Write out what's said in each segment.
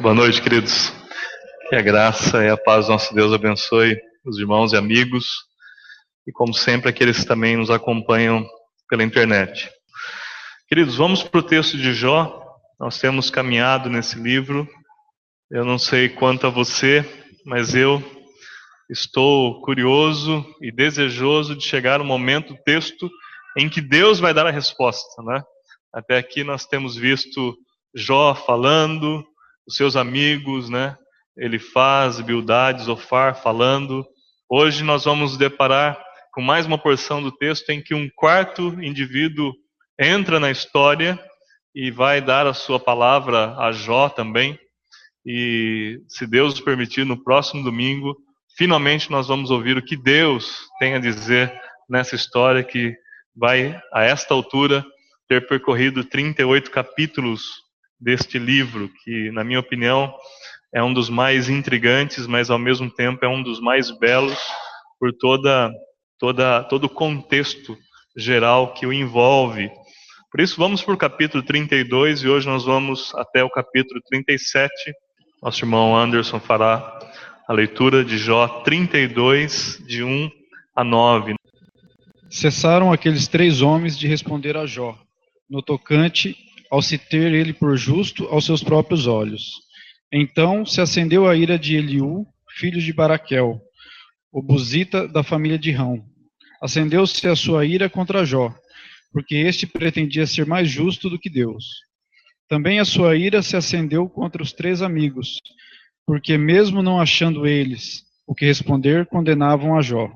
Boa noite, queridos. Que a graça e a paz do nosso Deus abençoe os irmãos e amigos e, como sempre, aqueles que também nos acompanham pela internet. Queridos, vamos para o texto de Jó. Nós temos caminhado nesse livro. Eu não sei quanto a você, mas eu estou curioso e desejoso de chegar o momento, o texto, em que Deus vai dar a resposta, né? Até aqui nós temos visto Jó falando, os seus amigos, né? Ele faz, Bildad, Zofar falando. Hoje nós vamos nos deparar com mais uma porção do texto em que um quarto indivíduo entra na história e vai dar a sua palavra a Jó também. E se Deus permitir, no próximo domingo, finalmente nós vamos ouvir o que Deus tem a dizer nessa história que vai, a esta altura, ter percorrido 38 capítulos deste livro, que, na minha opinião, é um dos mais intrigantes, mas ao mesmo tempo é um dos mais belos por toda, toda, todo o contexto geral que o envolve. Por isso, vamos para o capítulo 32 e hoje nós vamos até o capítulo 37. Nosso irmão Anderson fará a leitura de Jó 32, de 1 a 9. Cessaram aqueles três homens de responder a Jó, no tocante ao se ter ele por justo aos seus próprios olhos. Então se acendeu a ira de Eliú, filho de Baraquel, o buzita da família de Rão. Acendeu-se a sua ira contra Jó, porque este pretendia ser mais justo do que Deus. Também a sua ira se acendeu contra os três amigos, porque mesmo não achando eles o que responder, condenavam a Jó.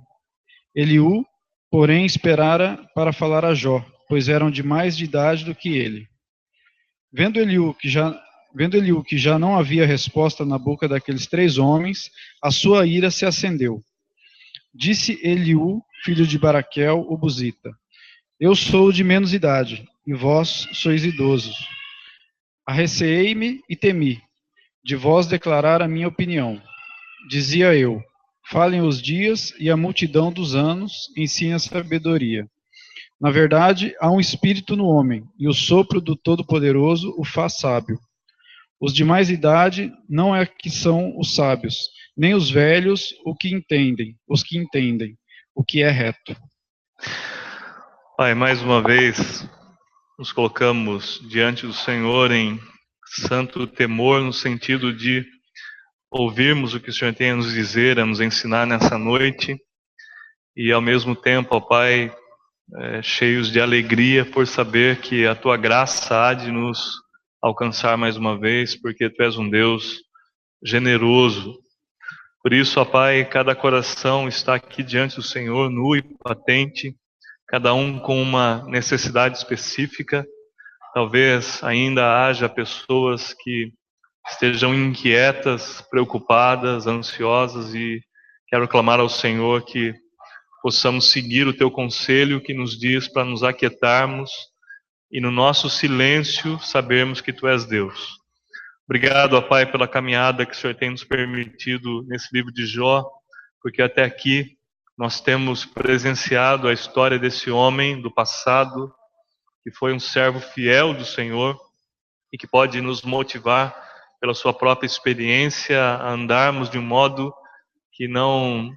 Eliú, porém, esperara para falar a Jó, pois eram de mais de idade do que ele. Vendo Eliú que já vendo Eliú que já não havia resposta na boca daqueles três homens, a sua ira se acendeu. Disse Eliú, filho de Baraquel, o buzita: Eu sou de menos idade, e vós sois idosos. Arreceei-me e temi, de vós declarar a minha opinião. Dizia eu: Falem os dias e a multidão dos anos ensine a sabedoria. Na verdade, há um espírito no homem, e o sopro do Todo-Poderoso o faz sábio. Os de mais idade não é que são os sábios, nem os velhos o que entendem, os que entendem o que é reto. Pai, mais uma vez nos colocamos diante do Senhor em santo temor no sentido de ouvirmos o que o Senhor tem a nos dizer, a nos ensinar nessa noite e ao mesmo tempo, ó Pai, é, cheios de alegria por saber que a tua graça há de nos alcançar mais uma vez, porque tu és um Deus generoso. Por isso, ó Pai, cada coração está aqui diante do Senhor, nu e patente, cada um com uma necessidade específica. Talvez ainda haja pessoas que estejam inquietas, preocupadas, ansiosas e quero clamar ao Senhor que possamos seguir o teu conselho que nos diz para nos aquietarmos e no nosso silêncio sabermos que tu és Deus. Obrigado, ó Pai, pela caminhada que o Senhor tem nos permitido nesse livro de Jó, porque até aqui nós temos presenciado a história desse homem do passado, que foi um servo fiel do Senhor e que pode nos motivar pela sua própria experiência a andarmos de um modo que não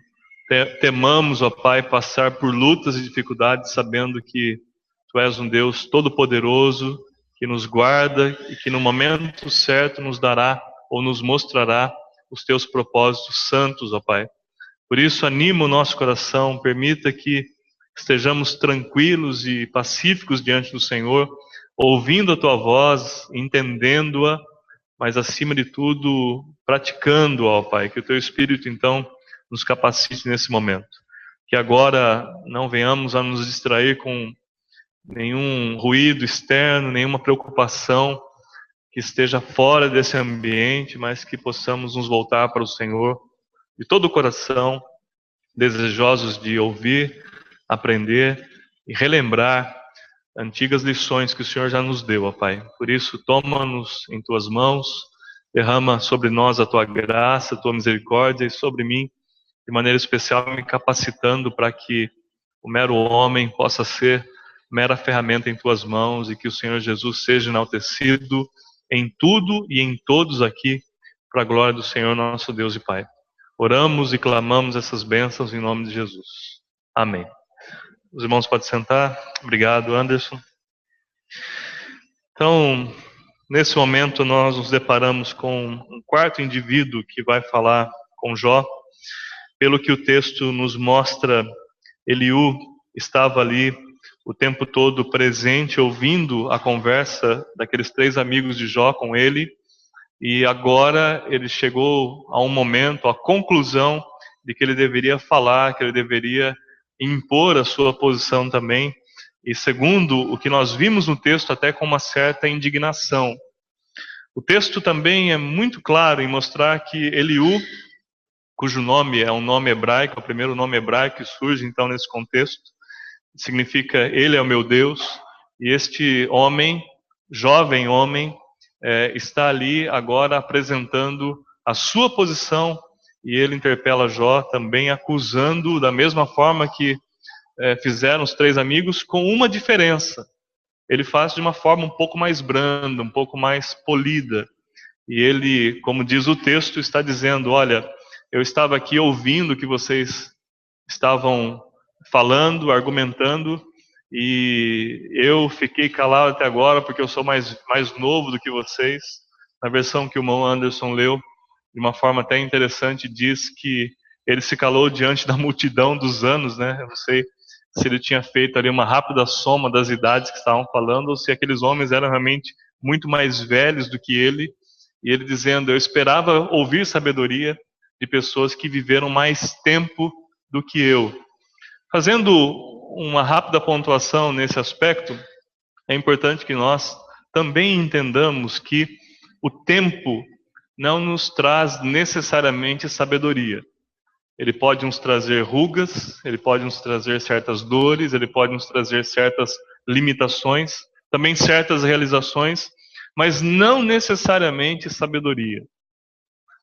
temamos, ó Pai, passar por lutas e dificuldades, sabendo que Tu és um Deus todo-poderoso, que nos guarda e que no momento certo nos dará ou nos mostrará os Teus propósitos santos, ó Pai. Por isso, anima o nosso coração, permita que estejamos tranquilos e pacíficos diante do Senhor, ouvindo a Tua voz, entendendo-a, mas acima de tudo, praticando, ó Pai, que o Teu Espírito, então, nos capacite nesse momento. Que agora não venhamos a nos distrair com nenhum ruído externo, nenhuma preocupação que esteja fora desse ambiente, mas que possamos nos voltar para o Senhor de todo o coração, desejosos de ouvir, aprender e relembrar antigas lições que o Senhor já nos deu, ó Pai. Por isso, toma-nos em tuas mãos, derrama sobre nós a tua graça, a tua misericórdia e sobre mim de maneira especial me capacitando para que o mero homem possa ser mera ferramenta em tuas mãos e que o Senhor Jesus seja enaltecido em tudo e em todos aqui para a glória do Senhor nosso Deus e Pai. Oramos e clamamos essas bênçãos em nome de Jesus. Amém. Os irmãos podem sentar. Obrigado, Anderson. Então, nesse momento nós nos deparamos com um quarto indivíduo que vai falar com Jó. Pelo que o texto nos mostra, Eliú estava ali o tempo todo presente, ouvindo a conversa daqueles três amigos de Jó com ele, e agora ele chegou a um momento, a conclusão de que ele deveria falar, que ele deveria impor a sua posição também, e segundo o que nós vimos no texto, até com uma certa indignação. O texto também é muito claro em mostrar que Eliú, cujo nome é um nome hebraico, é o primeiro nome hebraico que surge então nesse contexto, significa Ele é o meu Deus, e este homem, jovem homem, é, está ali agora apresentando a sua posição e ele interpela Jó também acusando da mesma forma que é, fizeram os três amigos, com uma diferença. Ele faz de uma forma um pouco mais branda, um pouco mais polida. E ele, como diz o texto, está dizendo: Olha, eu estava aqui ouvindo o que vocês estavam falando, argumentando, e eu fiquei calado até agora porque eu sou mais, mais novo do que vocês. Na versão que o irmão Anderson leu, de uma forma até interessante, diz que ele se calou diante da multidão dos anos, né? Eu não sei se ele tinha feito ali uma rápida soma das idades que estavam falando, ou se aqueles homens eram realmente muito mais velhos do que ele. E ele dizendo: Eu esperava ouvir sabedoria de pessoas que viveram mais tempo do que eu. Fazendo uma rápida pontuação nesse aspecto, é importante que nós também entendamos que o tempo não nos traz necessariamente sabedoria. Ele pode nos trazer rugas, ele pode nos trazer certas dores, ele pode nos trazer certas limitações, também certas realizações, mas não necessariamente sabedoria.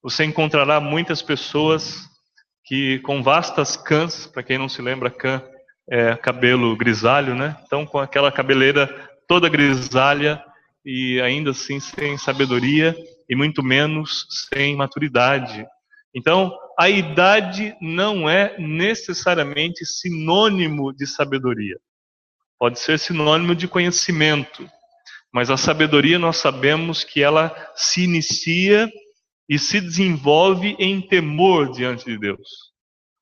Você encontrará muitas pessoas que com vastas cãs, para quem não se lembra, cã é cabelo grisalho, né? Então com aquela cabeleira toda grisalha e ainda assim sem sabedoria e muito menos sem maturidade. Então, a idade não é necessariamente sinônimo de sabedoria. Pode ser sinônimo de conhecimento, mas a sabedoria nós sabemos que ela se inicia e se desenvolve em temor diante de Deus.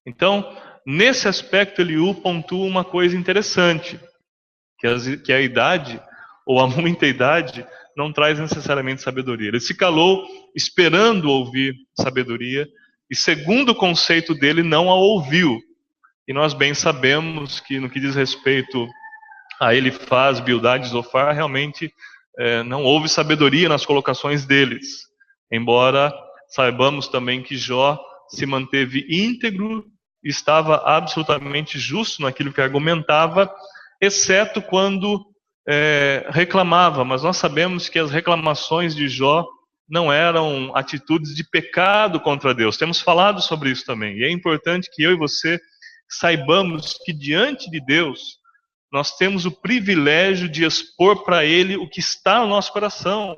Então, nesse aspecto, Eliú pontua uma coisa interessante, que, as, que a idade, ou a muita idade, não traz necessariamente sabedoria. Ele se calou esperando ouvir sabedoria, e segundo o conceito dele, não a ouviu. E nós bem sabemos que no que diz respeito a ele faz, Bildade e Zofar, realmente é, não houve sabedoria nas colocações deles. Embora saibamos também que Jó se manteve íntegro, estava absolutamente justo naquilo que argumentava, exceto quando é, reclamava. Mas nós sabemos que as reclamações de Jó não eram atitudes de pecado contra Deus. Temos falado sobre isso também. E é importante que eu e você saibamos que diante de Deus nós temos o privilégio de expor para Ele o que está no nosso coração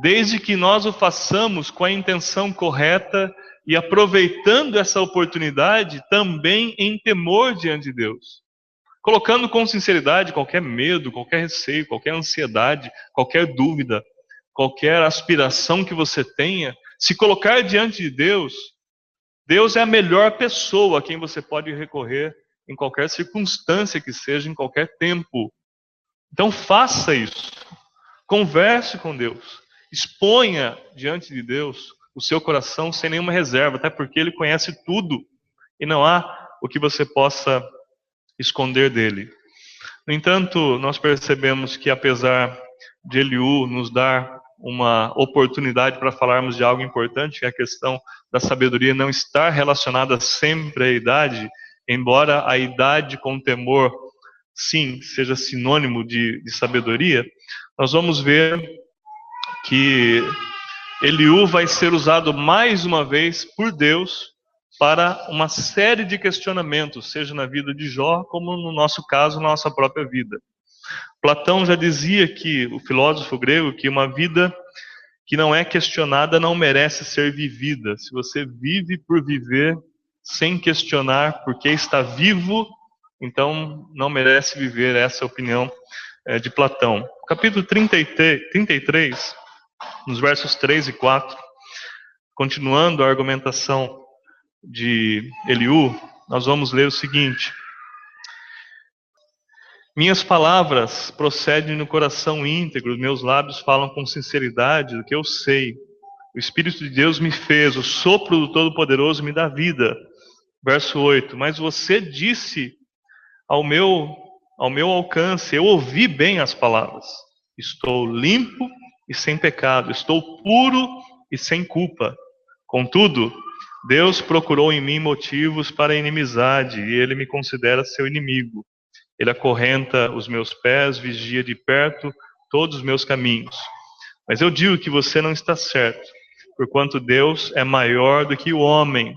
desde que nós o façamos com a intenção correta e aproveitando essa oportunidade também em temor diante de Deus. Colocando com sinceridade qualquer medo, qualquer receio, qualquer ansiedade, qualquer dúvida, qualquer aspiração que você tenha, se colocar diante de Deus, Deus é a melhor pessoa a quem você pode recorrer em qualquer circunstância que seja, em qualquer tempo. Então faça isso. Converse com Deus. Exponha diante de Deus o seu coração sem nenhuma reserva, até porque Ele conhece tudo e não há o que você possa esconder dele. No entanto, nós percebemos que apesar de Eliú nos dar uma oportunidade para falarmos de algo importante, que é a questão da sabedoria não estar relacionada sempre à idade, embora a idade com temor, sim, seja sinônimo de, de sabedoria, nós vamos ver que Eliú vai ser usado mais uma vez por Deus para uma série de questionamentos, seja na vida de Jó, como no nosso caso, na nossa própria vida. Platão já dizia que, o filósofo grego, que uma vida que não é questionada não merece ser vivida. Se você vive por viver sem questionar porque está vivo, então não merece viver. Essa é opinião é, de Platão. Capítulo 33, nos versos 3 e 4, continuando a argumentação de Eliú, nós vamos ler o seguinte: minhas palavras procedem no coração íntegro, meus lábios falam com sinceridade do que eu sei. O Espírito de Deus me fez, o sopro do Todo-Poderoso me dá vida. Verso 8: Mas você disse ao meu, ao meu alcance, eu ouvi bem as palavras. Estou limpo e sem pecado, estou puro e sem culpa. Contudo, Deus procurou em mim motivos para inimizade e ele me considera seu inimigo. Ele acorrenta os meus pés, vigia de perto todos os meus caminhos. Mas eu digo que você não está certo, porquanto Deus é maior do que o homem,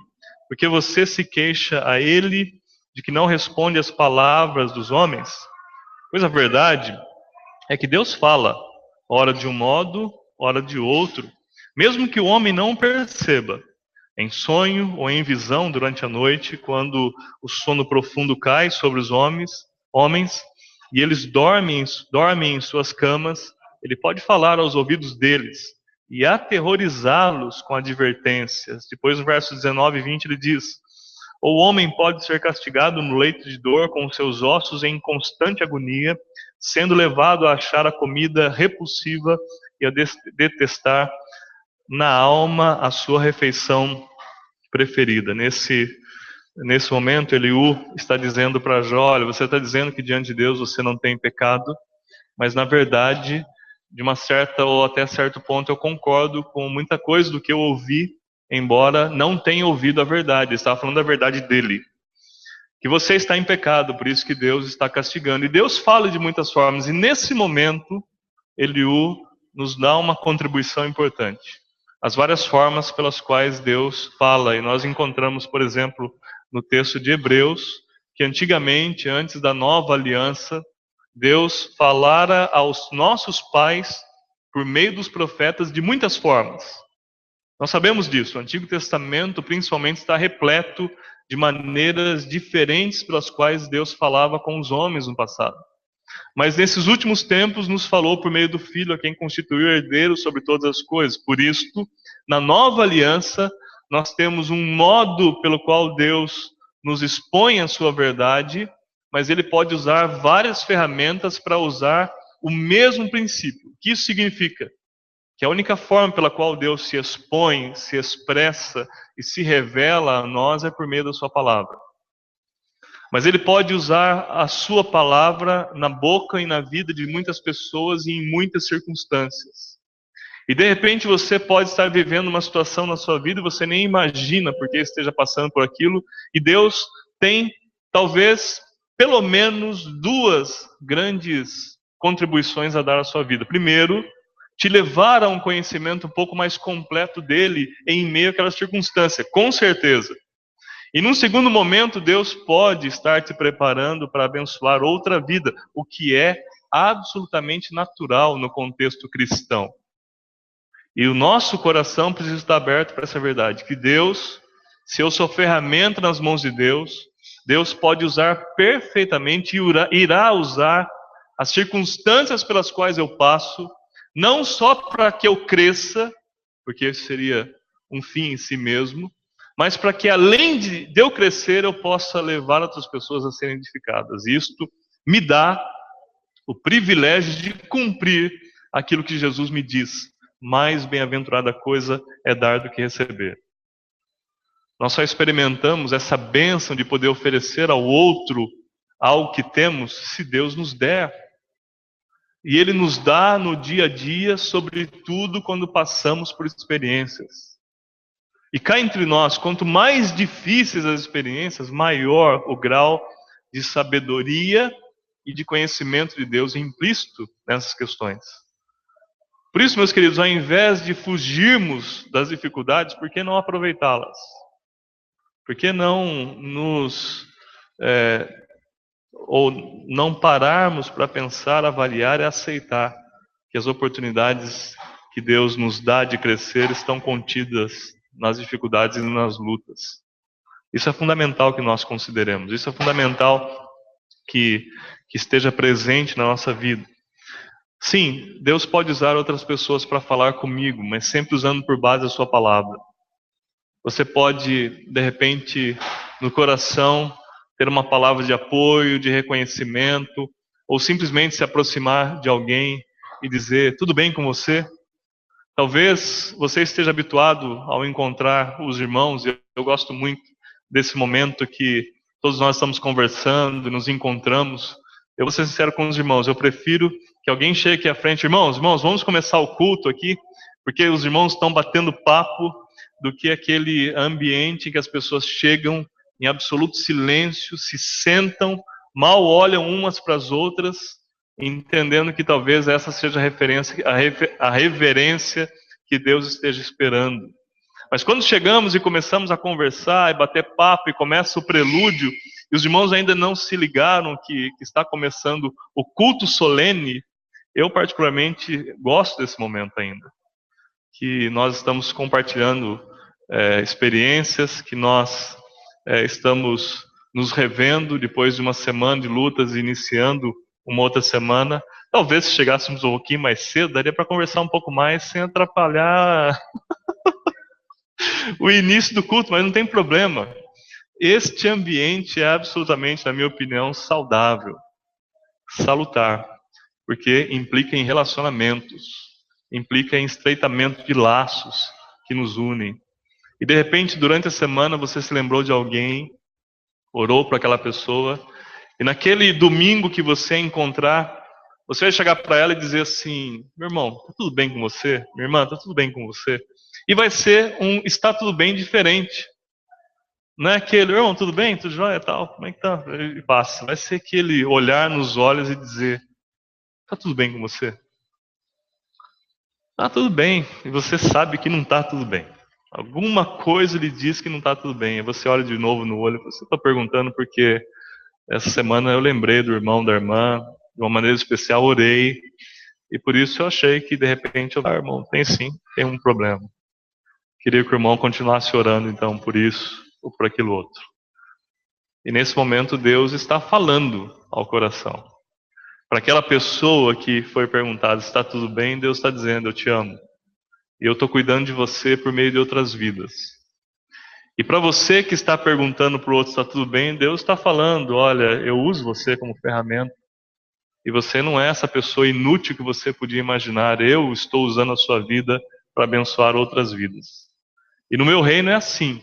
porque você se queixa a ele de que não responde às palavras dos homens. Pois a verdade é que Deus fala, ora de um modo, ora de outro, mesmo que o homem não perceba, em sonho ou em visão durante a noite, quando o sono profundo cai sobre os homens, homens, e eles dormem, dormem em suas camas, ele pode falar aos ouvidos deles e aterrorizá-los com advertências. Depois, no verso 19 e 20, ele diz: O homem pode ser castigado no leito de dor, com seus ossos em constante agonia, sendo levado a achar a comida repulsiva e a detestar na alma a sua refeição preferida. Nesse Nesse momento, Eliú está dizendo para Jó: olha, você está dizendo que diante de Deus você não tem pecado, mas na verdade, de uma certa ou até certo ponto, eu concordo com muita coisa do que eu ouvi, embora não tenha ouvido a verdade. Estava falando da verdade dele. Que você está em pecado, por isso que Deus está castigando. E Deus fala de muitas formas, e nesse momento, Eliú nos dá uma contribuição importante. As várias formas pelas quais Deus fala, e nós encontramos, por exemplo, no texto de Hebreus, que antigamente, antes da nova aliança, Deus falara aos nossos pais por meio dos profetas de muitas formas. Nós sabemos disso. O Antigo Testamento, principalmente, está repleto de maneiras diferentes pelas quais Deus falava com os homens no passado. Mas nesses últimos tempos nos falou por meio do Filho, a quem constituiu herdeiro sobre todas as coisas. Por isto, na nova aliança, nós temos um modo pelo qual Deus nos expõe a sua verdade, mas ele pode usar várias ferramentas para usar o mesmo princípio. O que isso significa? Que a única forma pela qual Deus se expõe, se expressa e se revela a nós é por meio da sua palavra. Mas ele pode usar a sua palavra na boca e na vida de muitas pessoas e em muitas circunstâncias. E de repente você pode estar vivendo uma situação na sua vida e você nem imagina porque esteja passando por aquilo, e Deus tem talvez pelo menos duas grandes contribuições a dar à sua vida. Primeiro, te levar a um conhecimento um pouco mais completo dele em meio àquela circunstância, com certeza. E num segundo momento, Deus pode estar te preparando para abençoar outra vida, o que é absolutamente natural no contexto cristão. E o nosso coração precisa estar aberto para essa verdade, que Deus, se eu sou ferramenta nas mãos de Deus, Deus pode usar perfeitamente e irá usar as circunstâncias pelas quais eu passo, não só para que eu cresça, porque isso seria um fim em si mesmo, mas para que além de eu crescer, eu possa levar outras pessoas a serem edificadas. Isto me dá o privilégio de cumprir aquilo que Jesus me diz mais bem-aventurada coisa é dar do que receber. Nós só experimentamos essa bênção de poder oferecer ao outro algo que temos se Deus nos der. E Ele nos dá no dia a dia, sobretudo quando passamos por experiências. E cá entre nós, quanto mais difíceis as experiências, maior o grau de sabedoria e de conhecimento de Deus implícito nessas questões. Por isso, meus queridos, ao invés de fugirmos das dificuldades, por que não aproveitá-las? Por que não nos. É, ou não pararmos para pensar, avaliar e aceitar que as oportunidades que Deus nos dá de crescer estão contidas nas dificuldades e nas lutas. Isso é fundamental que nós consideremos. Isso é fundamental que, que esteja presente na nossa vida. Sim, Deus pode usar outras pessoas para falar comigo, mas sempre usando por base a sua palavra. Você pode, de repente, no coração, ter uma palavra de apoio, de reconhecimento, ou simplesmente se aproximar de alguém e dizer: Tudo bem com você? Talvez você esteja habituado ao encontrar os irmãos, e eu gosto muito desse momento que todos nós estamos conversando, nos encontramos. Eu vou ser sincero com os irmãos, eu prefiro que alguém chegue à frente, irmãos, irmãos, vamos começar o culto aqui, porque os irmãos estão batendo papo do que aquele ambiente que as pessoas chegam em absoluto silêncio, se sentam, mal olham umas para as outras, entendendo que talvez essa seja a, referência, a, refer, a reverência que Deus esteja esperando. Mas quando chegamos e começamos a conversar e bater papo e começa o prelúdio, e os irmãos ainda não se ligaram que, que está começando o culto solene, eu particularmente gosto desse momento ainda. Que nós estamos compartilhando é, experiências, que nós é, estamos nos revendo depois de uma semana de lutas, iniciando uma outra semana. Talvez se chegássemos um pouquinho mais cedo, daria para conversar um pouco mais sem atrapalhar o início do culto, mas não tem problema. Este ambiente é absolutamente, na minha opinião, saudável, salutar, porque implica em relacionamentos, implica em estreitamento de laços que nos unem. E de repente, durante a semana, você se lembrou de alguém, orou para aquela pessoa, e naquele domingo que você encontrar, você vai chegar para ela e dizer assim: meu irmão, tá tudo bem com você? Minha irmã, tá tudo bem com você? E vai ser um está tudo bem diferente. Não é aquele, irmão, tudo bem? Tudo jóia tal? Como é que tá? E passa. Vai ser aquele olhar nos olhos e dizer: tá tudo bem com você? Tá tudo bem. E você sabe que não tá tudo bem. Alguma coisa lhe diz que não está tudo bem. Você olha de novo no olho, você está perguntando porque essa semana eu lembrei do irmão, da irmã, de uma maneira especial orei, e por isso eu achei que de repente, ah, irmão, tem sim, tem um problema. Queria que o irmão continuasse orando então por isso ou por aquilo outro. E nesse momento Deus está falando ao coração. Para aquela pessoa que foi perguntada, está tudo bem? Deus está dizendo, eu te amo. E eu estou cuidando de você por meio de outras vidas. E para você que está perguntando para o outro está tudo bem, Deus está falando: olha, eu uso você como ferramenta. E você não é essa pessoa inútil que você podia imaginar. Eu estou usando a sua vida para abençoar outras vidas. E no meu reino é assim.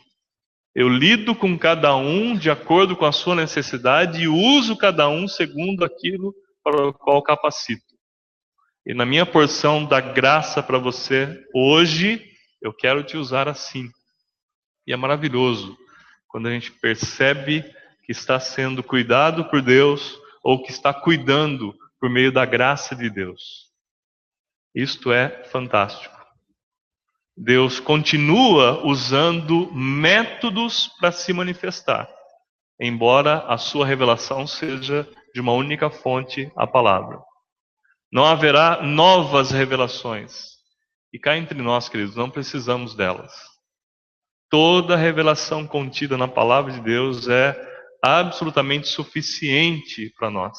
Eu lido com cada um de acordo com a sua necessidade e uso cada um segundo aquilo para o qual capacito. E na minha porção da graça para você, hoje, eu quero te usar assim. E é maravilhoso quando a gente percebe que está sendo cuidado por Deus ou que está cuidando por meio da graça de Deus. Isto é fantástico. Deus continua usando métodos para se manifestar, embora a sua revelação seja de uma única fonte, a palavra. Não haverá novas revelações. E cá entre nós, queridos, não precisamos delas. Toda revelação contida na palavra de Deus é absolutamente suficiente para nós.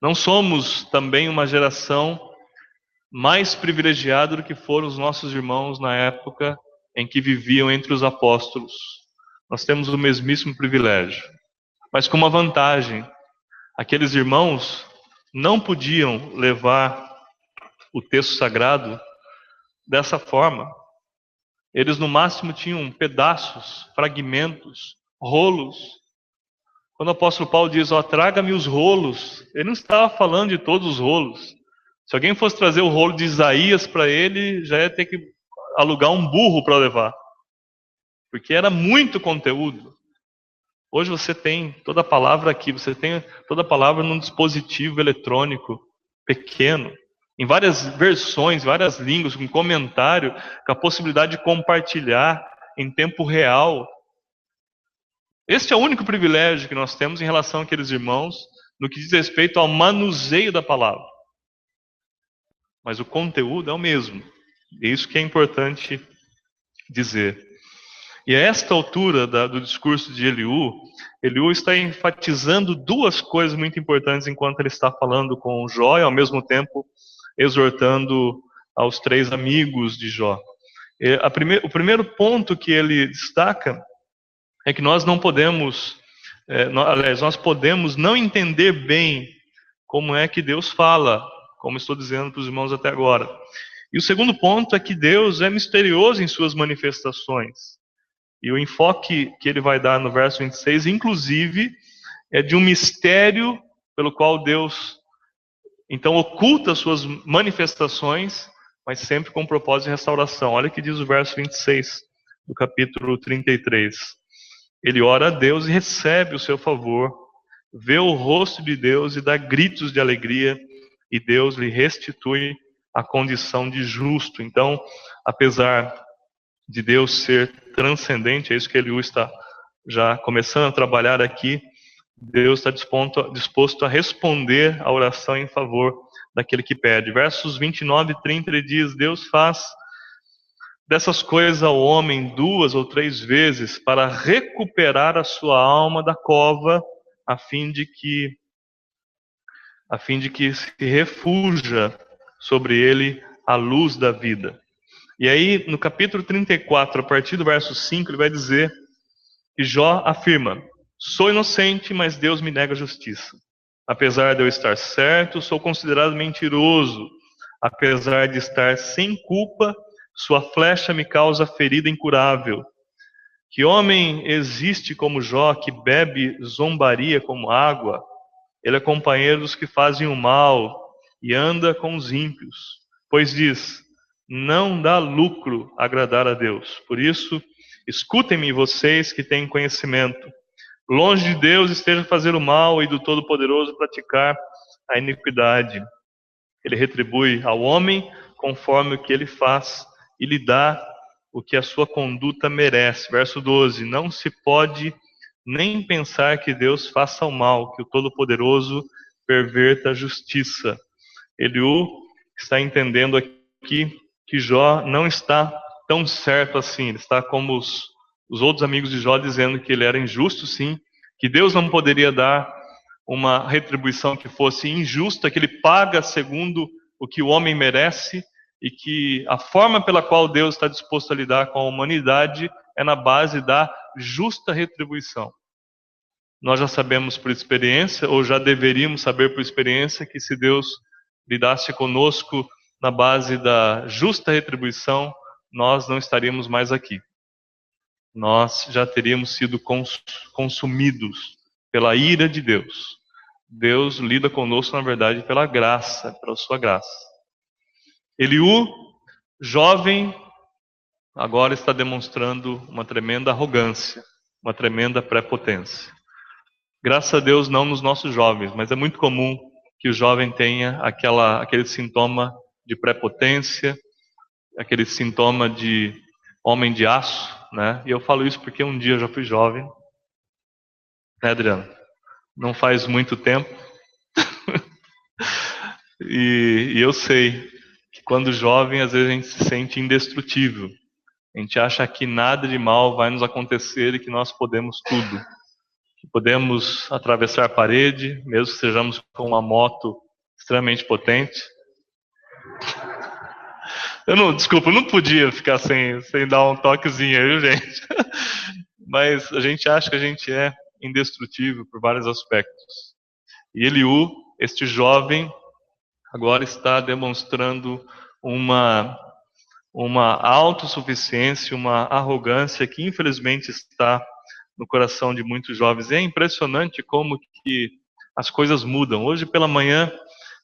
Não somos também uma geração mais privilegiada do que foram os nossos irmãos na época em que viviam entre os apóstolos. Nós temos o mesmíssimo privilégio, mas com uma vantagem. Aqueles irmãos não podiam levar o texto sagrado dessa forma. Eles no máximo tinham pedaços, fragmentos, rolos. Quando o apóstolo Paulo diz, ó, traga-me os rolos, ele não estava falando de todos os rolos. Se alguém fosse trazer o rolo de Isaías para ele, já ia ter que alugar um burro para levar. Porque era muito conteúdo. Hoje você tem toda a palavra aqui, você tem toda a palavra num dispositivo eletrônico pequeno, em várias versões, várias línguas, com comentário, com a possibilidade de compartilhar em tempo real. Este é o único privilégio que nós temos em relação àqueles irmãos no que diz respeito ao manuseio da palavra. mas o conteúdo é o mesmo. É isso que é importante dizer. E a esta altura da, do discurso de Eliú, Eliú está enfatizando duas coisas muito importantes enquanto ele está falando com Jó e ao mesmo tempo exortando aos três amigos de Jó. O primeiro ponto que ele destaca é que nós não podemos, é, nós, aliás, nós podemos não entender bem como é que Deus fala, como estou dizendo para os irmãos até agora. E o segundo ponto é que Deus é misterioso em suas manifestações. E o enfoque que ele vai dar no verso 26, inclusive, é de um mistério pelo qual Deus então oculta suas manifestações, mas sempre com o propósito de restauração. Olha o que diz o verso 26 do capítulo 33. Ele ora a Deus e recebe o seu favor, vê o rosto de Deus e dá gritos de alegria, e Deus lhe restitui a condição de justo. Então, apesar de Deus ser transcendente, é isso que Eliú está já começando a trabalhar aqui, Deus está disposto, disposto a responder a oração em favor daquele que pede. Versos 29 e 30 ele diz: Deus faz dessas coisas ao homem duas ou três vezes para recuperar a sua alma da cova, a fim de que a fim de que se refuja sobre ele a luz da vida. E aí, no capítulo 34, a partir do verso 5, ele vai dizer que Jó afirma: Sou inocente, mas Deus me nega justiça. Apesar de eu estar certo, sou considerado mentiroso. Apesar de estar sem culpa, sua flecha me causa ferida incurável. Que homem existe como Jó, que bebe zombaria como água? Ele é companheiro dos que fazem o mal e anda com os ímpios, pois diz: não dá lucro agradar a Deus. Por isso, escutem-me vocês que têm conhecimento. Longe de Deus esteja fazer o mal e do Todo-Poderoso praticar a iniquidade. Ele retribui ao homem conforme o que ele faz e lhe dá o que a sua conduta merece. Verso 12: Não se pode nem pensar que Deus faça o mal, que o Todo-Poderoso perverta a justiça. Eliú está entendendo aqui que Jó não está tão certo assim. Ele está como os, os outros amigos de Jó dizendo que ele era injusto, sim, que Deus não poderia dar uma retribuição que fosse injusta, que ele paga segundo o que o homem merece e que a forma pela qual Deus está disposto a lidar com a humanidade é na base da justa retribuição. Nós já sabemos por experiência, ou já deveríamos saber por experiência, que se Deus lidasse conosco na base da justa retribuição, nós não estaríamos mais aqui. Nós já teríamos sido consumidos pela ira de Deus. Deus lida conosco, na verdade, pela graça, pela sua graça. Eliú, jovem, agora está demonstrando uma tremenda arrogância, uma tremenda prepotência. Graças a Deus, não nos nossos jovens, mas é muito comum que o jovem tenha aquela, aquele sintoma de prepotência, aquele sintoma de homem de aço, né? E eu falo isso porque um dia eu já fui jovem, né, Adriano? Não faz muito tempo. e, e eu sei que quando jovem, às vezes a gente se sente indestrutível. A gente acha que nada de mal vai nos acontecer e que nós podemos tudo que podemos atravessar a parede, mesmo que sejamos com uma moto extremamente potente. Eu não, desculpa, eu não podia ficar sem, sem dar um toquezinho aí, gente? Mas a gente acha que a gente é indestrutível por vários aspectos. E Eliú, este jovem, agora está demonstrando uma uma autossuficiência, uma arrogância que infelizmente está no coração de muitos jovens. E é impressionante como que as coisas mudam. Hoje pela manhã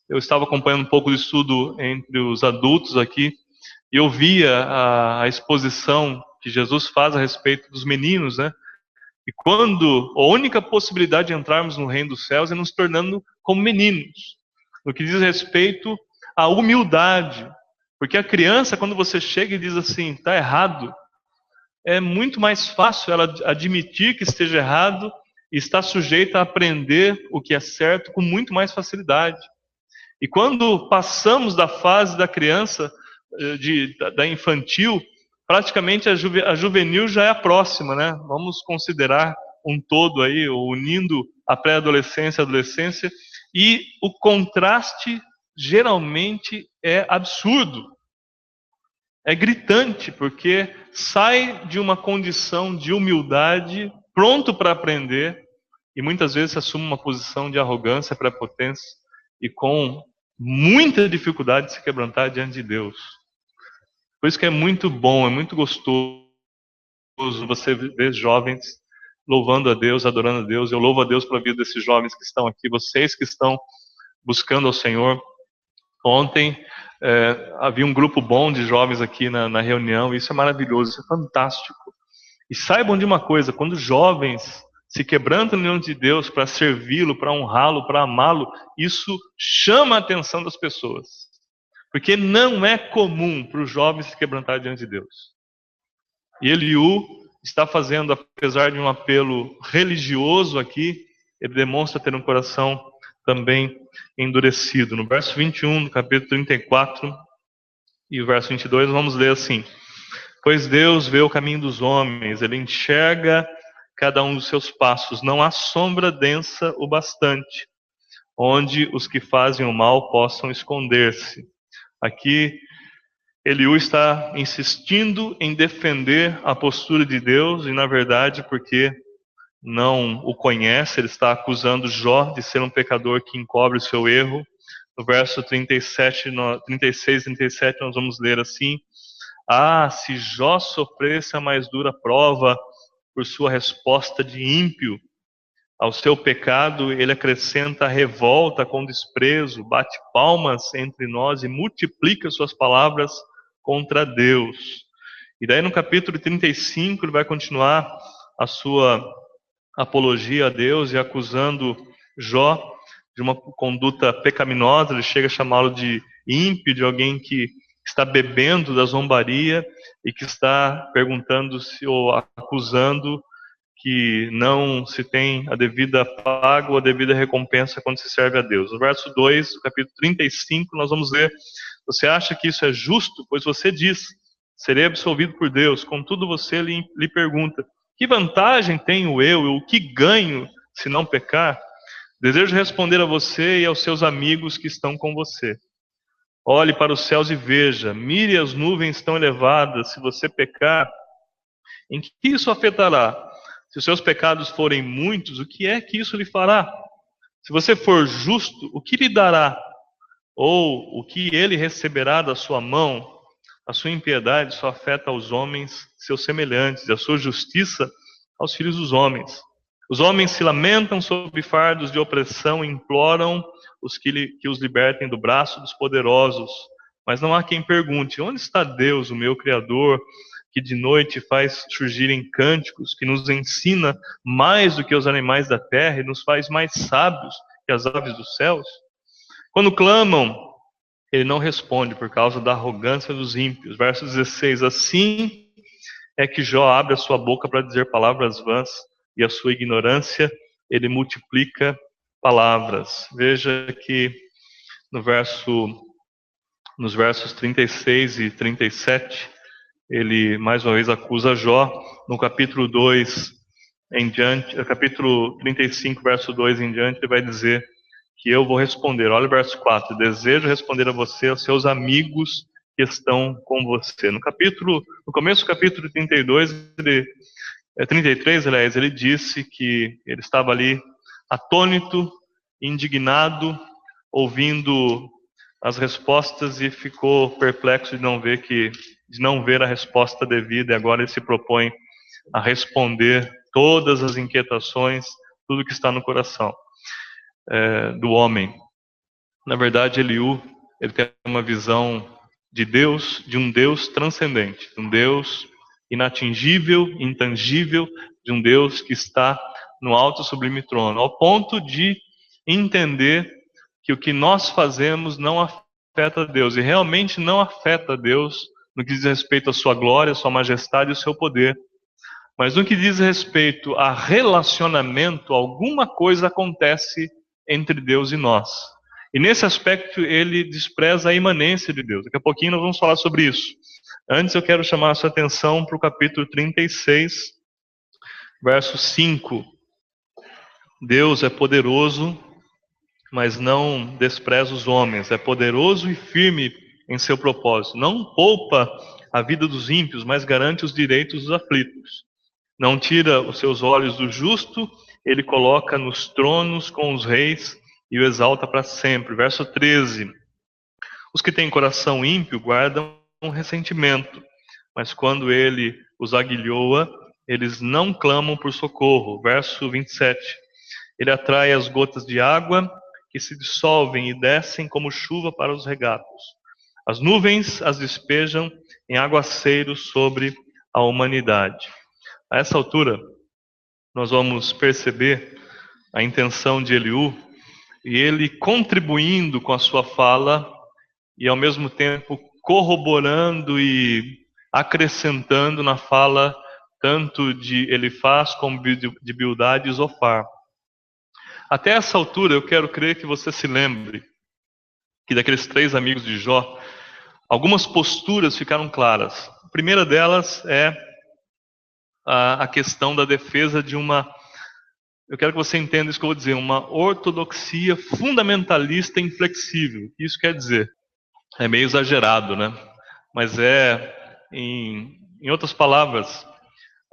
eu estava acompanhando um pouco do estudo entre os adultos aqui e eu via a, a exposição que Jesus faz a respeito dos meninos, né? E quando a única possibilidade de entrarmos no reino dos céus é nos tornando como meninos, no que diz respeito à humildade. Porque a criança, quando você chega e diz assim, está errado, é muito mais fácil ela admitir que esteja errado e está sujeita a aprender o que é certo com muito mais facilidade. E quando passamos da fase da criança, eh, de, da infantil, praticamente a, juve, a juvenil já é a próxima, né? Vamos considerar um todo aí, unindo a pré-adolescência e a adolescência, e o contraste geralmente é absurdo. É gritante, porque sai de uma condição de humildade, pronto para aprender, e muitas vezes assume uma posição de arrogância, prepotência, e com muita dificuldade de se quebrantar diante de Deus. Por isso que é muito bom, é muito gostoso você ver jovens louvando a Deus, adorando a Deus. Eu louvo a Deus pela vida desses jovens que estão aqui, vocês que estão buscando ao Senhor. Ontem é, havia um grupo bom de jovens aqui na, na reunião, isso é maravilhoso, isso é fantástico. E saibam de uma coisa: quando jovens se quebrantam diante de Deus para servi-lo, para honrá-lo, para amá-lo, isso chama a atenção das pessoas. Porque não é comum para os jovens se quebrantar diante de Deus. E Eliú está fazendo, apesar de um apelo religioso aqui, ele demonstra ter um coração também endurecido. No verso 21 do capítulo 34 e o verso 22, vamos ler assim: Pois Deus vê o caminho dos homens, ele enxerga cada um dos seus passos, não há sombra densa o bastante, onde os que fazem o mal possam esconder-se. Aqui, Eliú está insistindo em defender a postura de Deus, e na verdade, porque não o conhece, ele está acusando Jó de ser um pecador que encobre o seu erro. No verso 37, 36 e 37, nós vamos ler assim: Ah, se Jó sofresse a mais dura prova por sua resposta de ímpio, ao seu pecado, ele acrescenta revolta com desprezo, bate palmas entre nós e multiplica suas palavras contra Deus. E daí no capítulo 35 ele vai continuar a sua apologia a Deus e acusando Jó de uma conduta pecaminosa, ele chega a chamá-lo de ímpio, de alguém que está bebendo da zombaria e que está perguntando-se ou acusando que não se tem a devida paga ou a devida recompensa quando se serve a Deus. No verso 2, do capítulo 35, nós vamos ler: Você acha que isso é justo? Pois você diz: Serei absolvido por Deus. Contudo, você lhe, lhe pergunta: Que vantagem tenho eu? O que ganho se não pecar? Desejo responder a você e aos seus amigos que estão com você. Olhe para os céus e veja, mire as nuvens tão elevadas, se você pecar, em que isso afetará? Se os seus pecados forem muitos, o que é que isso lhe fará? Se você for justo, o que lhe dará? Ou o que ele receberá da sua mão? A sua impiedade só afeta aos homens seus semelhantes, e a sua justiça aos filhos dos homens. Os homens se lamentam sob fardos de opressão imploram os que, lhe, que os libertem do braço dos poderosos. Mas não há quem pergunte: onde está Deus, o meu Criador? que de noite faz surgirem cânticos, que nos ensina mais do que os animais da terra e nos faz mais sábios que as aves dos céus? Quando clamam, ele não responde por causa da arrogância dos ímpios. Verso 16: Assim é que Jó abre a sua boca para dizer palavras vãs, e a sua ignorância ele multiplica palavras. Veja que no verso, nos versos 36 e 37, ele mais uma vez acusa Jó. No capítulo 2 em diante, capítulo 35, verso 2 em diante, ele vai dizer que eu vou responder. Olha o verso 4. Desejo responder a você, aos seus amigos que estão com você. No capítulo, no começo do capítulo 32, ele, é, 33, aliás, ele disse que ele estava ali atônito, indignado, ouvindo as respostas e ficou perplexo de não ver que de não ver a resposta devida e agora ele se propõe a responder todas as inquietações, tudo que está no coração é, do homem. Na verdade, Eliú ele tem uma visão de Deus, de um Deus transcendente, de um Deus inatingível, intangível, de um Deus que está no alto sublime trono, ao ponto de entender que o que nós fazemos não afeta Deus, e realmente não afeta Deus no que diz respeito à sua glória, sua majestade e ao seu poder. Mas no que diz respeito a relacionamento, alguma coisa acontece entre Deus e nós. E nesse aspecto ele despreza a imanência de Deus. Daqui a pouquinho nós vamos falar sobre isso. Antes eu quero chamar a sua atenção para o capítulo 36, verso 5. Deus é poderoso, mas não despreza os homens. É poderoso e firme em seu propósito. Não poupa a vida dos ímpios, mas garante os direitos dos aflitos. Não tira os seus olhos do justo, ele coloca nos tronos com os reis e o exalta para sempre. Verso 13. Os que têm coração ímpio guardam um ressentimento, mas quando ele os aguilhoa, eles não clamam por socorro. Verso 27. Ele atrai as gotas de água que se dissolvem e descem como chuva para os regatos. As nuvens as despejam em aguaceiro sobre a humanidade. A essa altura, nós vamos perceber a intenção de Eliú e ele contribuindo com a sua fala e ao mesmo tempo corroborando e acrescentando na fala tanto de Elifaz como de Bildade e Zofar. Até essa altura eu quero crer que você se lembre que daqueles três amigos de Jó, algumas posturas ficaram claras. A primeira delas é a, a questão da defesa de uma eu quero que você entenda isso que eu vou dizer, uma ortodoxia fundamentalista inflexível. Isso quer dizer, é meio exagerado, né? Mas é, em, em outras palavras,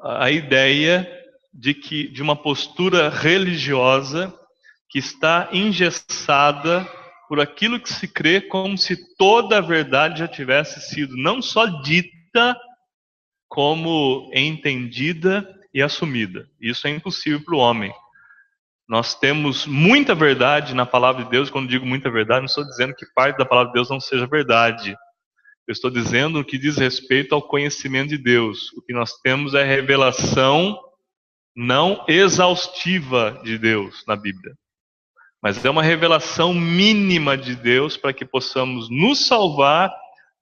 a ideia de que de uma postura religiosa que está engessada por aquilo que se crê como se toda a verdade já tivesse sido não só dita, como entendida e assumida. Isso é impossível para o homem. Nós temos muita verdade na palavra de Deus. Quando digo muita verdade, não estou dizendo que parte da palavra de Deus não seja verdade. Eu estou dizendo o que diz respeito ao conhecimento de Deus. O que nós temos é revelação não exaustiva de Deus na Bíblia. Mas é uma revelação mínima de Deus para que possamos nos salvar,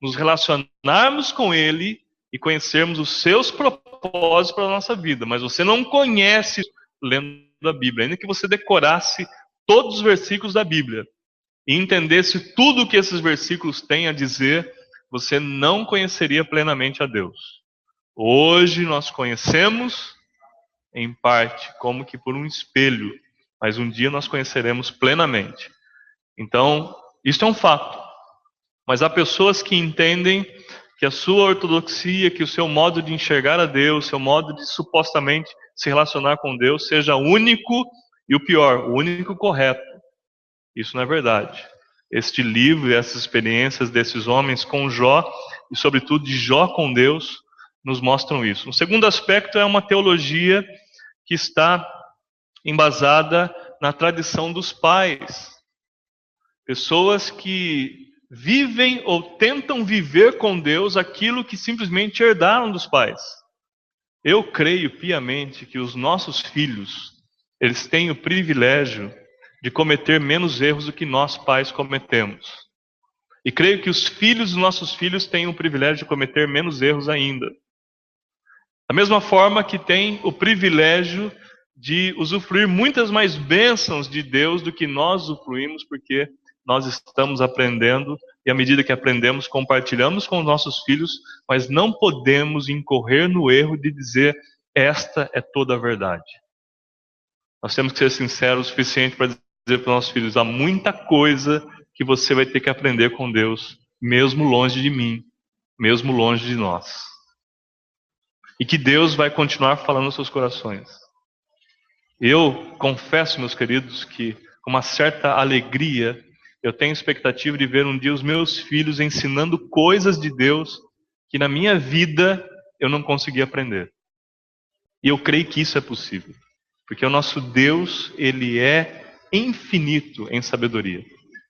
nos relacionarmos com Ele e conhecermos os seus propósitos para a nossa vida. Mas você não conhece lendo da Bíblia, ainda que você decorasse todos os versículos da Bíblia e entendesse tudo o que esses versículos têm a dizer, você não conheceria plenamente a Deus. Hoje nós conhecemos em parte, como que por um espelho, mas um dia nós conheceremos plenamente. Então, isso é um fato. Mas há pessoas que entendem que a sua ortodoxia, que o seu modo de enxergar a Deus, seu modo de supostamente se relacionar com Deus seja único e o pior, o único correto. Isso não é verdade. Este livro essas experiências desses homens com Jó, e sobretudo de Jó com Deus, nos mostram isso. O segundo aspecto é uma teologia que está embasada na tradição dos pais. Pessoas que vivem ou tentam viver com Deus aquilo que simplesmente herdaram dos pais. Eu creio piamente que os nossos filhos, eles têm o privilégio de cometer menos erros do que nós pais cometemos. E creio que os filhos dos nossos filhos têm o privilégio de cometer menos erros ainda. Da mesma forma que tem o privilégio de usufruir muitas mais bênçãos de Deus do que nós usufruímos, porque nós estamos aprendendo e à medida que aprendemos, compartilhamos com os nossos filhos, mas não podemos incorrer no erro de dizer esta é toda a verdade. Nós temos que ser sinceros o suficiente para dizer para os nossos filhos: há muita coisa que você vai ter que aprender com Deus, mesmo longe de mim, mesmo longe de nós. E que Deus vai continuar falando nos seus corações. Eu confesso, meus queridos, que com uma certa alegria eu tenho expectativa de ver um dia os meus filhos ensinando coisas de Deus que na minha vida eu não consegui aprender. E eu creio que isso é possível, porque o nosso Deus, ele é infinito em sabedoria.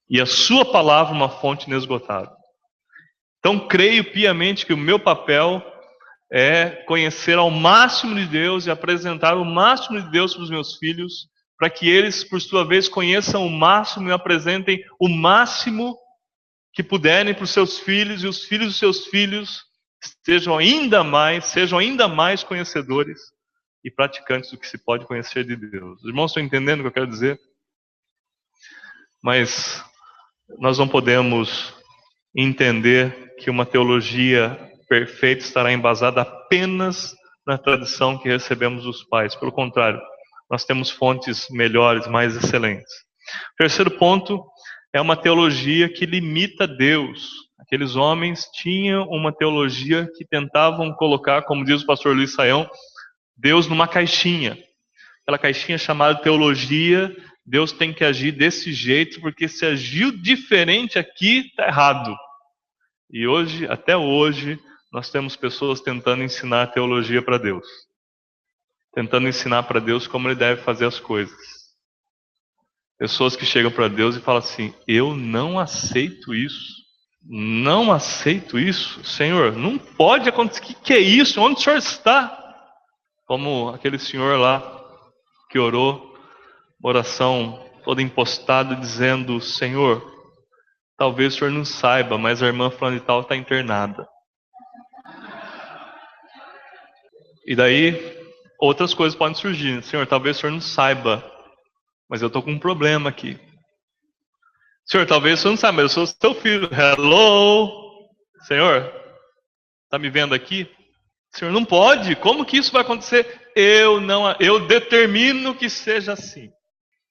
E a sua palavra é uma fonte inesgotável. Então creio piamente que o meu papel é conhecer ao máximo de Deus e apresentar o máximo de Deus para os meus filhos para que eles, por sua vez, conheçam o máximo e apresentem o máximo que puderem para os seus filhos e os filhos dos seus filhos sejam ainda mais, sejam ainda mais conhecedores e praticantes do que se pode conhecer de Deus. Os irmãos estão entendendo o que eu quero dizer? Mas nós não podemos entender que uma teologia perfeita estará embasada apenas na tradição que recebemos dos pais. Pelo contrário, nós temos fontes melhores, mais excelentes. Terceiro ponto é uma teologia que limita Deus. Aqueles homens tinham uma teologia que tentavam colocar, como diz o pastor Luiz Saião, Deus numa caixinha. Aquela caixinha chamada teologia, Deus tem que agir desse jeito, porque se agiu diferente aqui, está errado. E hoje, até hoje, nós temos pessoas tentando ensinar teologia para Deus. Tentando ensinar para Deus como ele deve fazer as coisas. Pessoas que chegam para Deus e falam assim: Eu não aceito isso. Não aceito isso. Senhor, não pode acontecer. O que, que é isso? Onde o senhor está? Como aquele senhor lá que orou, oração toda impostada, dizendo: Senhor, talvez o senhor não saiba, mas a irmã fulana e tal está internada. E daí, outras coisas podem surgir. Senhor, talvez o senhor não saiba, mas eu estou com um problema aqui. Senhor, talvez você não saiba, mas eu sou seu filho. Hello? Senhor, está me vendo aqui? Senhor, não pode. Como que isso vai acontecer? Eu não, eu determino que seja assim.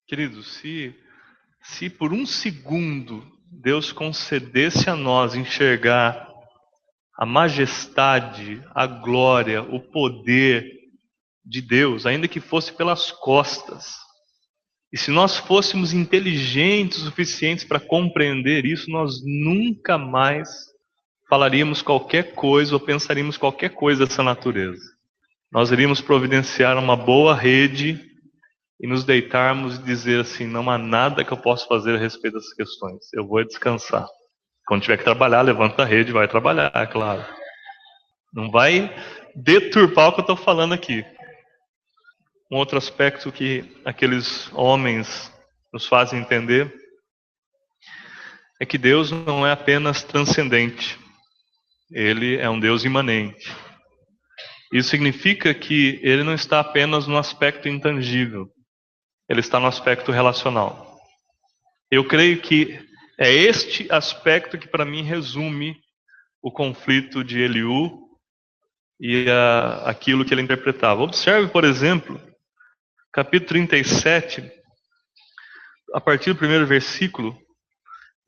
Queridos, se se por um segundo Deus concedesse a nós enxergar a majestade, a glória, o poder de Deus, ainda que fosse pelas costas, e se nós fôssemos inteligentes o suficientes para compreender isso, nós nunca mais falaríamos qualquer coisa ou pensaríamos qualquer coisa dessa natureza. Nós iríamos providenciar uma boa rede e nos deitarmos e dizer assim: não há nada que eu possa fazer a respeito dessas questões, eu vou descansar. Quando tiver que trabalhar, levanta a rede e vai trabalhar, é claro. Não vai deturpar o que eu estou falando aqui. Um outro aspecto que aqueles homens nos fazem entender é que Deus não é apenas transcendente, ele é um Deus imanente. Isso significa que ele não está apenas no aspecto intangível, ele está no aspecto relacional. Eu creio que é este aspecto que para mim resume o conflito de Eliú e a, aquilo que ele interpretava. Observe, por exemplo, capítulo 37, a partir do primeiro versículo,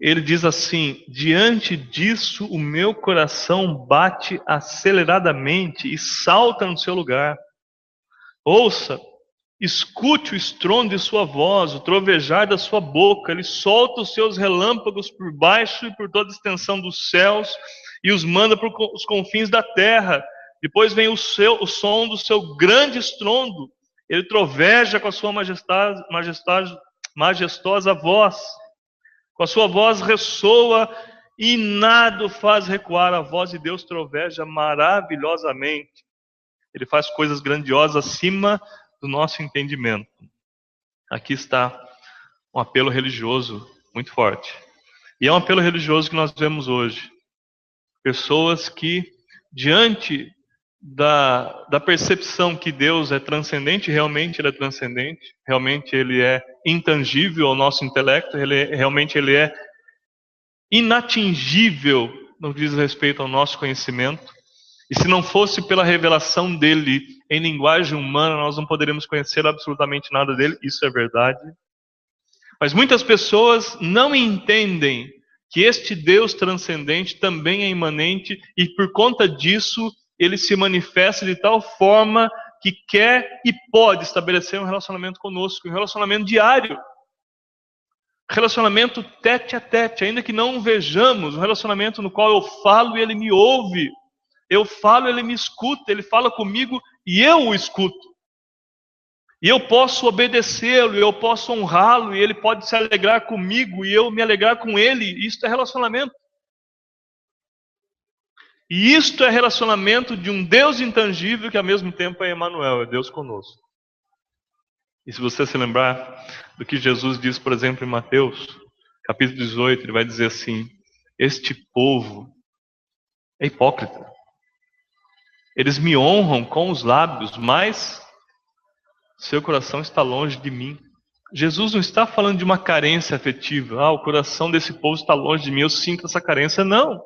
ele diz assim: Diante disso, o meu coração bate aceleradamente e salta no seu lugar. Ouça, escute o estrondo de sua voz, o trovejar da sua boca. Ele solta os seus relâmpagos por baixo e por toda a extensão dos céus e os manda para os confins da terra. Depois vem o, seu, o som do seu grande estrondo ele troveja com a sua majestade, majestade, majestosa voz. Com a sua voz ressoa e nada faz recuar. A voz de Deus troveja maravilhosamente. Ele faz coisas grandiosas acima do nosso entendimento. Aqui está um apelo religioso muito forte. E é um apelo religioso que nós vemos hoje. Pessoas que, diante da, da percepção que Deus é transcendente, realmente ele é transcendente, realmente ele é intangível ao nosso intelecto, ele é, realmente ele é inatingível no que diz respeito ao nosso conhecimento. E se não fosse pela revelação dele em linguagem humana, nós não poderíamos conhecer absolutamente nada dele, isso é verdade. Mas muitas pessoas não entendem que este Deus transcendente também é imanente e por conta disso ele se manifesta de tal forma que quer e pode estabelecer um relacionamento conosco, um relacionamento diário. Relacionamento tete a tete, ainda que não vejamos, um relacionamento no qual eu falo e ele me ouve. Eu falo, ele me escuta, ele fala comigo e eu o escuto. E eu posso obedecê-lo, eu posso honrá-lo, e ele pode se alegrar comigo e eu me alegrar com ele. Isso é relacionamento. E isto é relacionamento de um Deus intangível que ao mesmo tempo é Emmanuel, é Deus conosco. E se você se lembrar do que Jesus diz, por exemplo, em Mateus, capítulo 18, ele vai dizer assim: Este povo é hipócrita. Eles me honram com os lábios, mas seu coração está longe de mim. Jesus não está falando de uma carência afetiva. Ah, o coração desse povo está longe de mim, eu sinto essa carência. Não.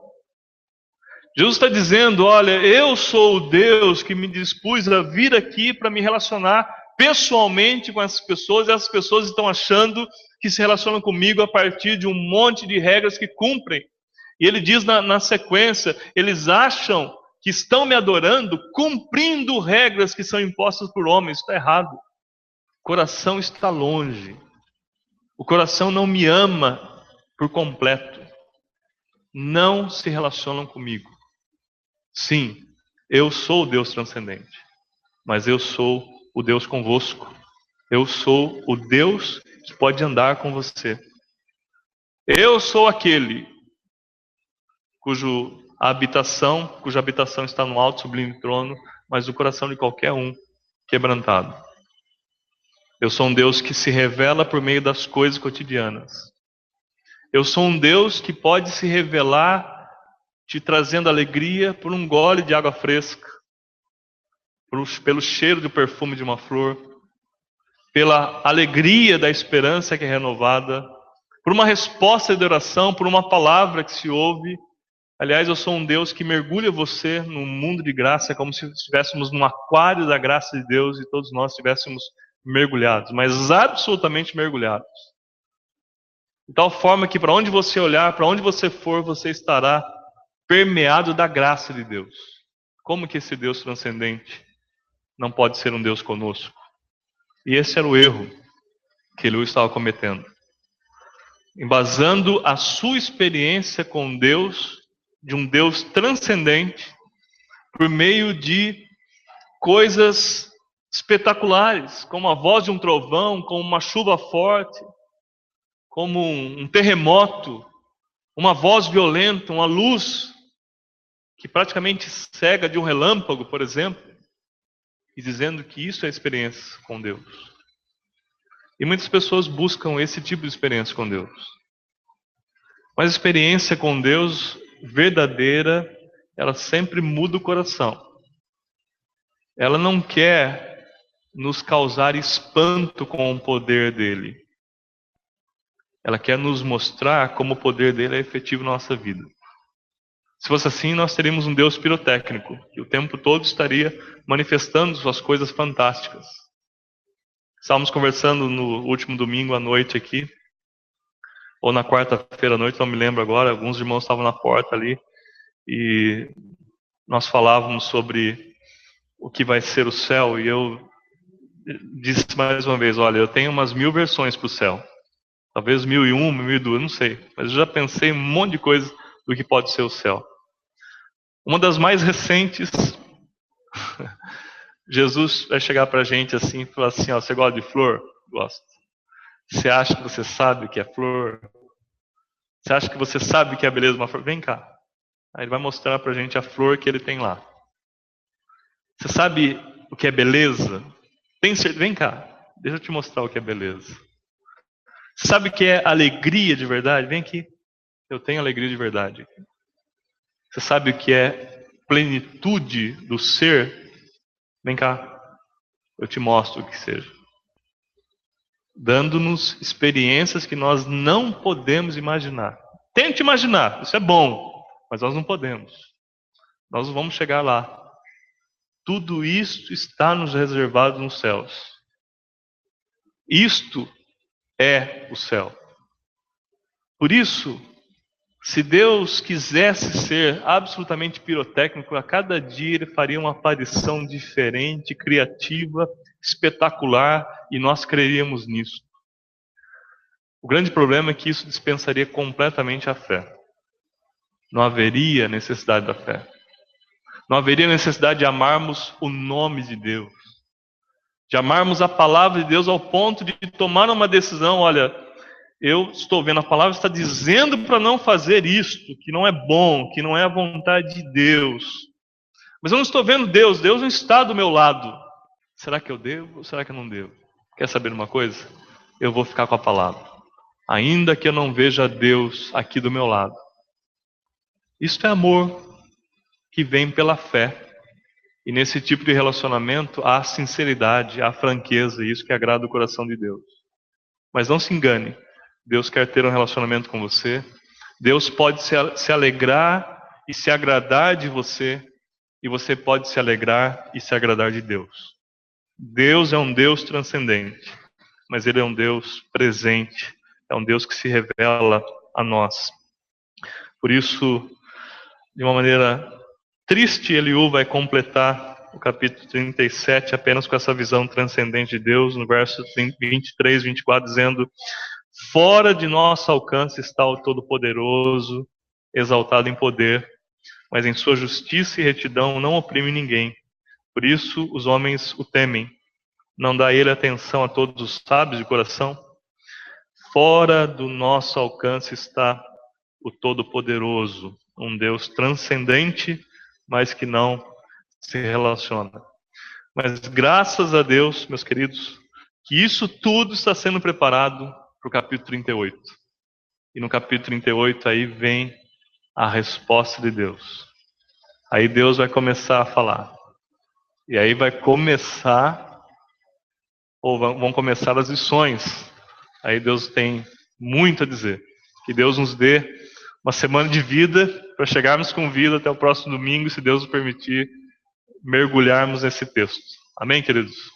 Jesus está dizendo: olha, eu sou o Deus que me dispus a vir aqui para me relacionar pessoalmente com essas pessoas, e essas pessoas estão achando que se relacionam comigo a partir de um monte de regras que cumprem. E ele diz na, na sequência: eles acham que estão me adorando cumprindo regras que são impostas por homens. Está errado. O coração está longe. O coração não me ama por completo. Não se relacionam comigo. Sim, eu sou o Deus transcendente, mas eu sou o Deus convosco. Eu sou o Deus que pode andar com você. Eu sou aquele cujo habitação, cuja habitação está no alto sublime trono, mas o coração de qualquer um quebrantado. Eu sou um Deus que se revela por meio das coisas cotidianas. Eu sou um Deus que pode se revelar te trazendo alegria por um gole de água fresca, pelo cheiro do perfume de uma flor, pela alegria da esperança que é renovada, por uma resposta de oração, por uma palavra que se ouve. Aliás, eu sou um Deus que mergulha você num mundo de graça, como se estivéssemos num aquário da graça de Deus e todos nós estivéssemos mergulhados, mas absolutamente mergulhados. De tal forma que para onde você olhar, para onde você for, você estará permeado da graça de Deus. Como que esse Deus transcendente não pode ser um Deus conosco? E esse era o erro que Eliú estava cometendo. Embasando a sua experiência com Deus, de um Deus transcendente, por meio de coisas espetaculares, como a voz de um trovão, como uma chuva forte, como um terremoto, uma voz violenta, uma luz que praticamente cega de um relâmpago, por exemplo, e dizendo que isso é experiência com Deus. E muitas pessoas buscam esse tipo de experiência com Deus. Mas experiência com Deus verdadeira, ela sempre muda o coração. Ela não quer nos causar espanto com o poder dele. Ela quer nos mostrar como o poder dele é efetivo na nossa vida. Se fosse assim, nós teríamos um Deus pirotécnico, que o tempo todo estaria manifestando suas coisas fantásticas. Estávamos conversando no último domingo à noite aqui, ou na quarta-feira à noite, não me lembro agora, alguns irmãos estavam na porta ali, e nós falávamos sobre o que vai ser o céu, e eu disse mais uma vez: olha, eu tenho umas mil versões para o céu. Talvez mil e uma, mil e duas, não sei. Mas eu já pensei um monte de coisa do que pode ser o céu. Uma das mais recentes, Jesus vai chegar para a gente assim e falar assim: ó, você gosta de flor? Gosto. Você acha que você sabe o que é flor? Você acha que você sabe que é a beleza de uma flor? Vem cá. Aí ele vai mostrar para a gente a flor que ele tem lá. Você sabe o que é beleza? Tem certeza? Vem cá, deixa eu te mostrar o que é beleza. Sabe o que é alegria de verdade? Vem aqui. Eu tenho alegria de verdade. Você sabe o que é plenitude do ser? Vem cá. Eu te mostro o que seja. Dando-nos experiências que nós não podemos imaginar. Tente imaginar, isso é bom, mas nós não podemos. Nós vamos chegar lá. Tudo isto está nos reservado nos céus. Isto é o céu. Por isso, se Deus quisesse ser absolutamente pirotécnico, a cada dia ele faria uma aparição diferente, criativa, espetacular, e nós creríamos nisso. O grande problema é que isso dispensaria completamente a fé. Não haveria necessidade da fé. Não haveria necessidade de amarmos o nome de Deus, de amarmos a palavra de Deus ao ponto de tomar uma decisão: olha, eu estou vendo a palavra está dizendo para não fazer isto, que não é bom, que não é a vontade de Deus. Mas eu não estou vendo Deus, Deus não está do meu lado. Será que eu devo ou será que eu não devo? Quer saber uma coisa? Eu vou ficar com a palavra. Ainda que eu não veja Deus aqui do meu lado. Isto é amor que vem pela fé. E nesse tipo de relacionamento há sinceridade, há franqueza, isso que agrada o coração de Deus. Mas não se engane, Deus quer ter um relacionamento com você, Deus pode se alegrar e se agradar de você, e você pode se alegrar e se agradar de Deus. Deus é um Deus transcendente, mas Ele é um Deus presente, é um Deus que se revela a nós. Por isso, de uma maneira triste, Eliú vai completar o capítulo 37 apenas com essa visão transcendente de Deus, no verso 23, 24, dizendo: Fora de nosso alcance está o Todo-Poderoso, exaltado em poder, mas em sua justiça e retidão não oprime ninguém. Por isso os homens o temem. Não dá ele atenção a todos os sábios de coração? Fora do nosso alcance está o Todo-Poderoso, um Deus transcendente, mas que não se relaciona. Mas graças a Deus, meus queridos, que isso tudo está sendo preparado para o capítulo 38. E no capítulo 38 aí vem a resposta de Deus. Aí Deus vai começar a falar. E aí vai começar, ou vão começar as lições. Aí Deus tem muito a dizer. Que Deus nos dê uma semana de vida para chegarmos com vida até o próximo domingo, se Deus permitir mergulharmos nesse texto. Amém, queridos?